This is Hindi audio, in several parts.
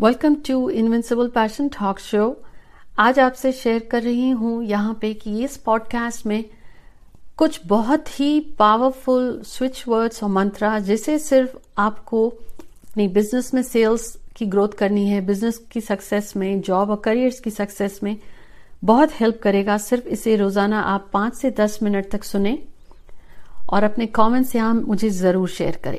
Welcome to invincible passion talk show आज आपसे शेयर कर रही हूं यहां पे कि इस पॉडकास्ट में कुछ बहुत ही पावरफुल स्विच वर्ड्स और मंत्रा जिसे सिर्फ आपको अपनी बिजनेस में सेल्स की ग्रोथ करनी है बिजनेस की सक्सेस में जॉब और करियर्स की सक्सेस में बहुत हेल्प करेगा सिर्फ इसे रोजाना आप पांच से दस मिनट तक सुने और अपने कमेंट्स यहां मुझे ज़रूर शेयर करें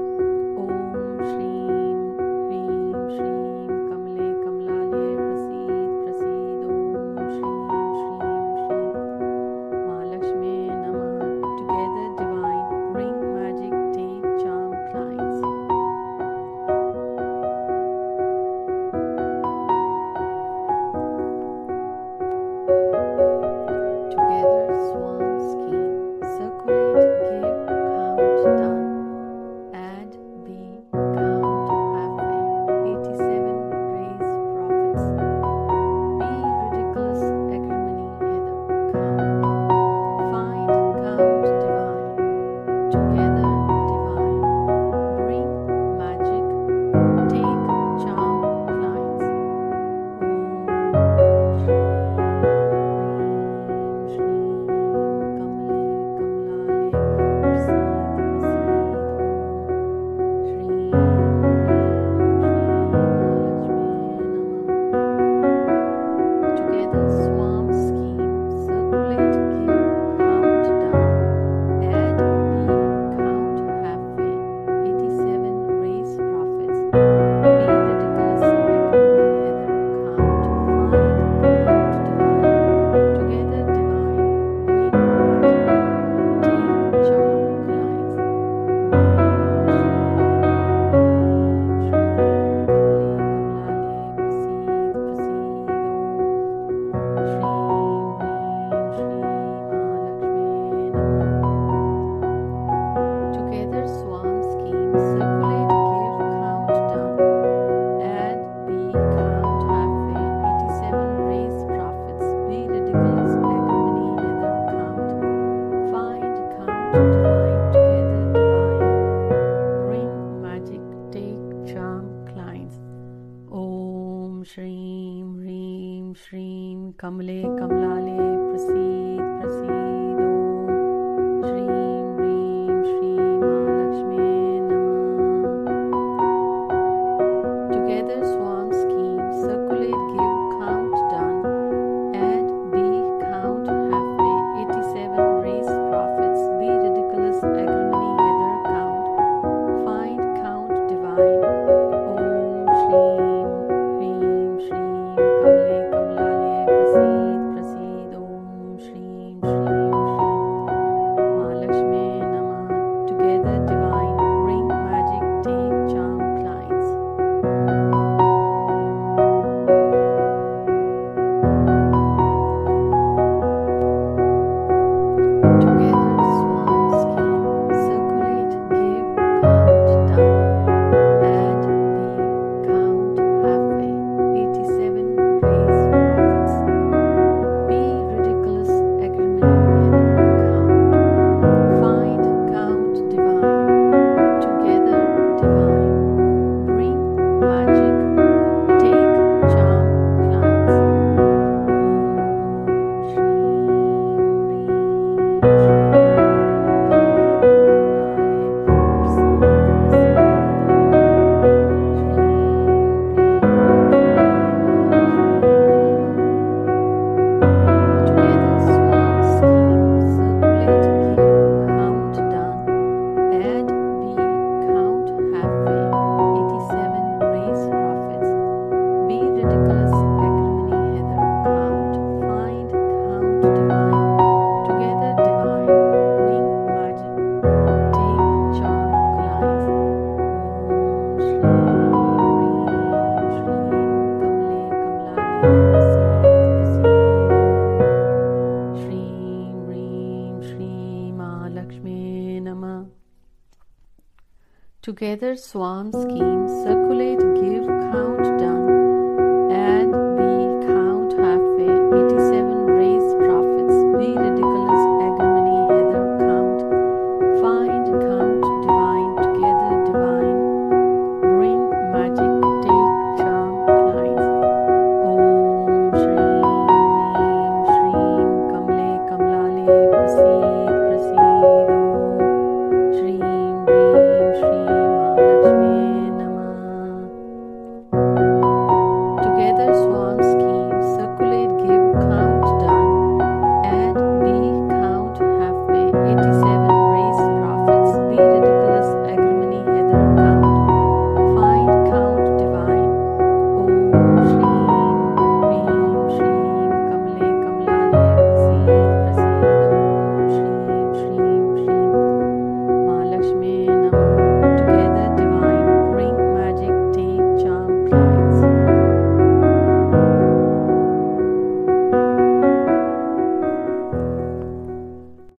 कमले Lakshmi Nama. Together, swarm schemes circulate, give count, done.